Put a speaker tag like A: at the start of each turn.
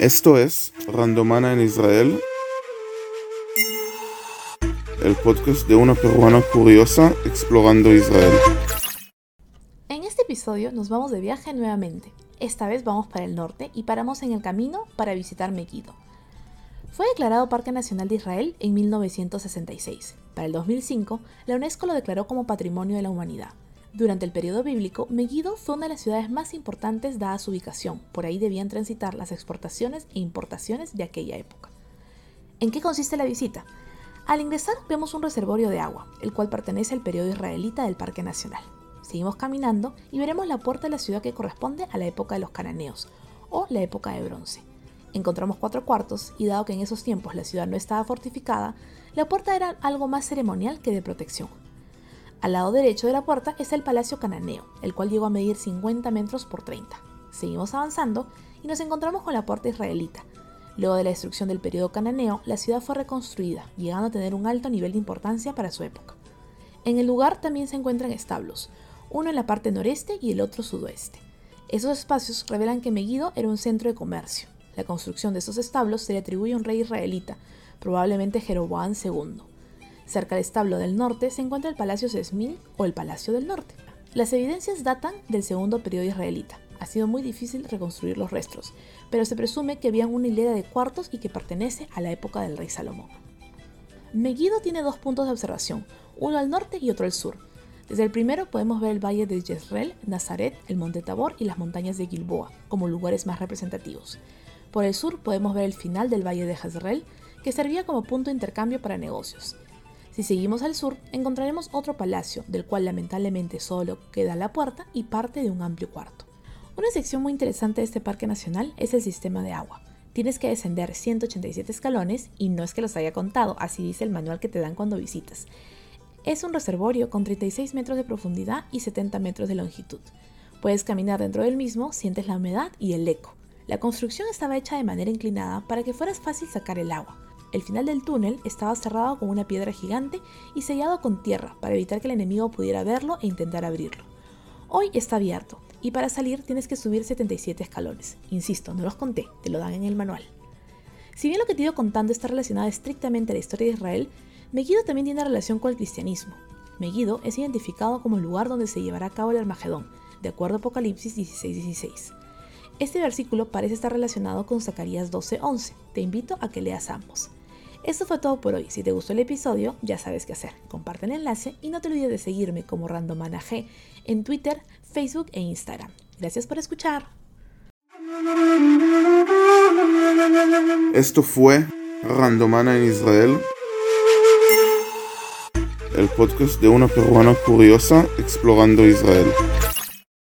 A: Esto es Randomana en Israel, el podcast de una peruana curiosa explorando Israel.
B: En este episodio nos vamos de viaje nuevamente. Esta vez vamos para el norte y paramos en el camino para visitar Megiddo. Fue declarado Parque Nacional de Israel en 1966. Para el 2005, la UNESCO lo declaró como Patrimonio de la Humanidad. Durante el periodo bíblico, Megiddo fue una de las ciudades más importantes dada su ubicación. Por ahí debían transitar las exportaciones e importaciones de aquella época. ¿En qué consiste la visita? Al ingresar vemos un reservorio de agua, el cual pertenece al periodo israelita del Parque Nacional. Seguimos caminando y veremos la puerta de la ciudad que corresponde a la época de los cananeos, o la época de bronce. Encontramos cuatro cuartos y dado que en esos tiempos la ciudad no estaba fortificada, la puerta era algo más ceremonial que de protección. Al lado derecho de la puerta está el Palacio Cananeo, el cual llegó a medir 50 metros por 30. Seguimos avanzando y nos encontramos con la puerta israelita. Luego de la destrucción del periodo cananeo, la ciudad fue reconstruida, llegando a tener un alto nivel de importancia para su época. En el lugar también se encuentran establos, uno en la parte noreste y el otro sudoeste. Esos espacios revelan que Megiddo era un centro de comercio. La construcción de esos establos se le atribuye a un rey israelita, probablemente Jeroboam II. Cerca del establo del norte se encuentra el Palacio Sesmín o el Palacio del Norte. Las evidencias datan del segundo periodo israelita. Ha sido muy difícil reconstruir los restos, pero se presume que habían una hilera de cuartos y que pertenece a la época del rey Salomón. Megiddo tiene dos puntos de observación, uno al norte y otro al sur. Desde el primero podemos ver el valle de Jezreel, Nazaret, el monte Tabor y las montañas de Gilboa como lugares más representativos. Por el sur podemos ver el final del valle de Jezreel, que servía como punto de intercambio para negocios. Si seguimos al sur, encontraremos otro palacio, del cual lamentablemente solo queda la puerta y parte de un amplio cuarto. Una sección muy interesante de este parque nacional es el sistema de agua. Tienes que descender 187 escalones y no es que los haya contado, así dice el manual que te dan cuando visitas. Es un reservorio con 36 metros de profundidad y 70 metros de longitud. Puedes caminar dentro del mismo, sientes la humedad y el eco. La construcción estaba hecha de manera inclinada para que fueras fácil sacar el agua. El final del túnel estaba cerrado con una piedra gigante y sellado con tierra para evitar que el enemigo pudiera verlo e intentar abrirlo. Hoy está abierto y para salir tienes que subir 77 escalones. Insisto, no los conté, te lo dan en el manual. Si bien lo que te ido contando está relacionado estrictamente a la historia de Israel, Megiddo también tiene relación con el cristianismo. Megiddo es identificado como el lugar donde se llevará a cabo el Armagedón, de acuerdo a Apocalipsis 16:16. Este versículo parece estar relacionado con Zacarías 12:11. Te invito a que leas ambos. Esto fue todo por hoy. Si te gustó el episodio, ya sabes qué hacer. Comparte el enlace y no te olvides de seguirme como Randomana G en Twitter, Facebook e Instagram. Gracias por escuchar.
A: Esto fue Randomana en Israel, el podcast de una peruana curiosa explorando Israel.